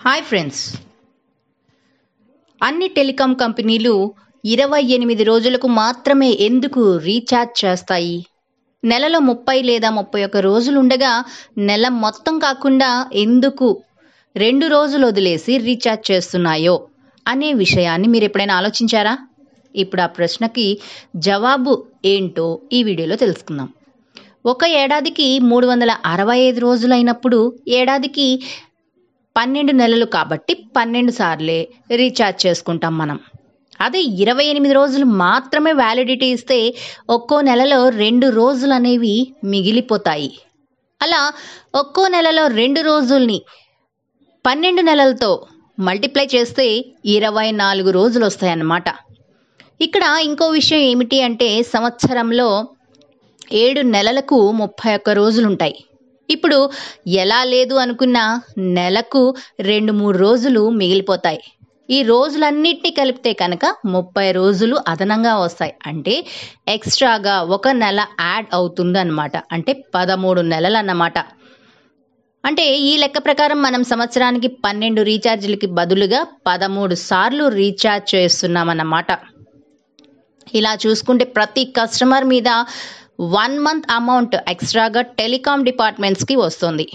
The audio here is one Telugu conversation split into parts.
హాయ్ ఫ్రెండ్స్ అన్ని టెలికాం కంపెనీలు ఇరవై ఎనిమిది రోజులకు మాత్రమే ఎందుకు రీఛార్జ్ చేస్తాయి? నెలలో ముప్పై లేదా ముప్పై ఒక్క రోజులు ఉండగా నెల మొత్తం కాకుండా ఎందుకు రెండు రోజులు వదిలేసి రీఛార్జ్ చేస్తున్నాయో అనే విషయాన్ని మీరు ఎప్పుడైనా ఆలోచించారా? ఇప్పుడు ఆ ప్రశ్నకి జవాబు ఏంటో ఈ వీడియోలో తెలుసుకుందాం. ఒక ఏడాదికి మూడు వందల అరవై ఐదు రోజులైనప్పుడు ఏడాదికి పన్నెండు నెలలు కాబట్టి పన్నెండు సార్లే రీఛార్జ్ చేసుకుంటాం మనం. అదే ఇరవై ఎనిమిది రోజులు మాత్రమే వ్యాలిడిటీ ఇస్తే ఒక్కో నెలలో రెండు రోజులు అనేవి మిగిలిపోతాయి. అలా ఒక్కో నెలలో రెండు రోజుల్ని పన్నెండు నెలలతో మల్టిప్లై చేస్తే ఇరవై నాలుగు రోజులు వస్తాయన్నమాట. ఇక్కడ ఇంకో విషయం ఏమిటి అంటే సంవత్సరంలో ఏడు నెలలకు ముప్పై ఒక్క రోజులు ఉంటాయి ఇప్పుడు ఎలా లేదు అనుకున్నా నెలకు రెండు మూడు రోజులు మిగిలిపోతాయి. ఈ రోజులన్నిటినీ కలిపితే కనుక ముప్పై రోజులు అదనంగా వస్తాయి. అంటే ఎక్స్ట్రాగా ఒక నెల యాడ్ అవుతుంది అనమాట అంటే పదమూడు నెలలు అన్నమాట అంటే ఈ లెక్క ప్రకారం మనం సంవత్సరానికి పన్నెండు రీఛార్జీలకి బదులుగా పదమూడు సార్లు రీఛార్జ్ చేస్తున్నామన్నమాట. ఇలా చూసుకుంటే ప్రతి కస్టమర్ మీద వన్ మంత్ అమౌంట్ ఎక్స్ట్రాగా టెలికాం డిపార్ట్మెంట్స్కి వస్తుంది.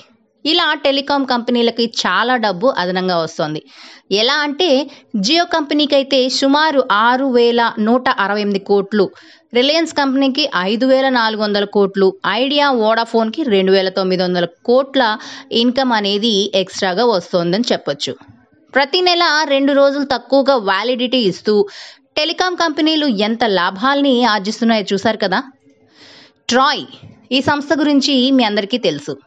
ఇలా టెలికాం కంపెనీలకి చాలా డబ్బు అదనంగా వస్తుంది. ఎలా అంటే జియో కంపెనీకి అయితే సుమారు ఆరు వేల నూట అరవై ఎనిమిది కోట్లు రిలయన్స్ కంపెనీకి ఐదు వేల నాలుగు వందల కోట్లు ఐడియా వోడాఫోన్కి రెండు వేల తొమ్మిది వందల కోట్ల ఇన్కమ్ అనేది ఎక్స్ట్రాగా వస్తుందని చెప్పొచ్చు. ప్రతి నెల రెండు రోజులు తక్కువగా వ్యాలిడిటీ ఇస్తూ టెలికాం కంపెనీలు ఎంత లాభాల్ని ఆర్జిస్తున్నాయో చూశారు కదా? ట్రాయ్ ఈ సంస్థ గురించి మీ అందరికీ తెలుసు.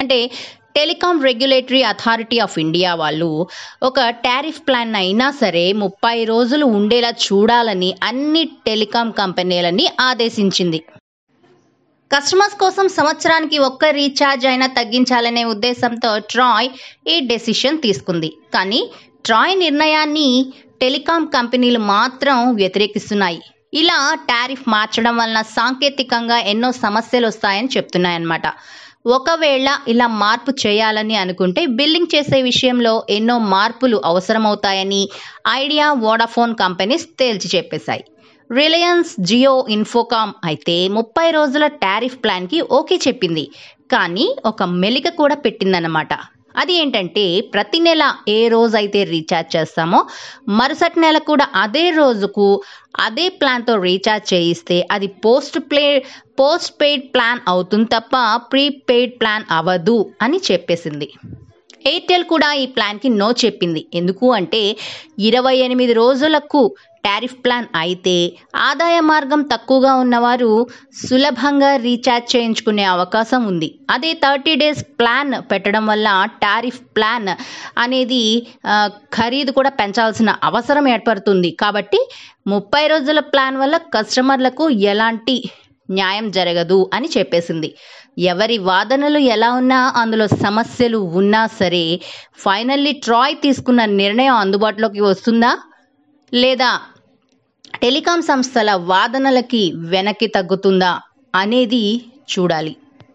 అంటే telecom regulatory authority of India వాళ్ళు ఒక టారిఫ్ ప్లాన్ అయినా సరే ముప్పై రోజులు ఉండేలా చూడాలని అన్ని టెలికాం కంపెనీలని ఆదేశించింది. కస్టమర్స్ కోసం సంవత్సరానికి ఒక్క రీఛార్జ్ అయినా తగ్గించాలనే ఉద్దేశంతో ట్రాయ్ ఈ డెసిషన్ తీసుకుంది. కానీ ట్రాయ్ నిర్ణయాన్ని టెలికాం కంపెనీలు మాత్రం వ్యతిరేకిస్తున్నాయి. ఇలా టారిఫ్ మార్చడం వలన సాంకేతికంగా ఎన్నో సమస్యలు వస్తాయని చెప్తున్నాయన్నమాట. ఒకవేళ ఇలా మార్పు చేయాలని అనుకుంటే బిల్లింగ్ చేసే విషయంలో ఎన్నో మార్పులు అవసరమవుతాయని ఐడియా వోడాఫోన్ కంపెనీస్ తేల్చి చెప్పేశాయి. రిలయన్స్ జియో ఇన్ఫోకామ్ అయితే ముప్పై రోజుల టారిఫ్ ప్లాన్కి ఓకే చెప్పింది. కానీ ఒక మెలిక కూడా పెట్టిందన్నమాట. అది ఏంటంటే ప్రతి నెల ఏ రోజు అయితే రీఛార్జ్ చేస్తామో మరుసటి నెల కూడా అదే రోజుకు అదే ప్లాన్తో రీఛార్జ్ చేయిస్తే అది post play postpaid plan అవుతుంది తప్ప ప్రీపెయిడ్ ప్లాన్ అవ్వదు అని చెప్పేసింది. ఎయిర్టెల్ కూడా ఈ ప్లాన్కి నో చెప్పింది. ఎందుకు అంటే ఇరవై ఎనిమిది రోజులకు టారిఫ్ ప్లాన్ అయితే ఆదాయ మార్గం తక్కువగా ఉన్నవారు సులభంగా రీఛార్జ్ చేయించుకునే అవకాశం ఉంది. అదే థర్టీ డేస్ ప్లాన్ పెట్టడం వల్ల టారిఫ్ ప్లాన్ అనేది ఖరీదు కూడా పెంచాల్సిన అవసరం ఏర్పడుతుంది. కాబట్టి ముప్పై రోజుల ప్లాన్ వల్ల కస్టమర్లకు ఎలాంటి న్యాయం జరగదు అని చెప్పేసింది. ఎవరి వాదనలు ఎలా ఉన్నా అందులో సమస్యలు ఉన్నా సరే ఫైనల్లీ ట్రాయ్ తీసుకున్న నిర్ణయం అందుబాటులోకి వస్తుందా? లేదా టెలికాం సంస్థల వాదనలకి వెనక్కి తగ్గుతుందా అనేది చూడాలి.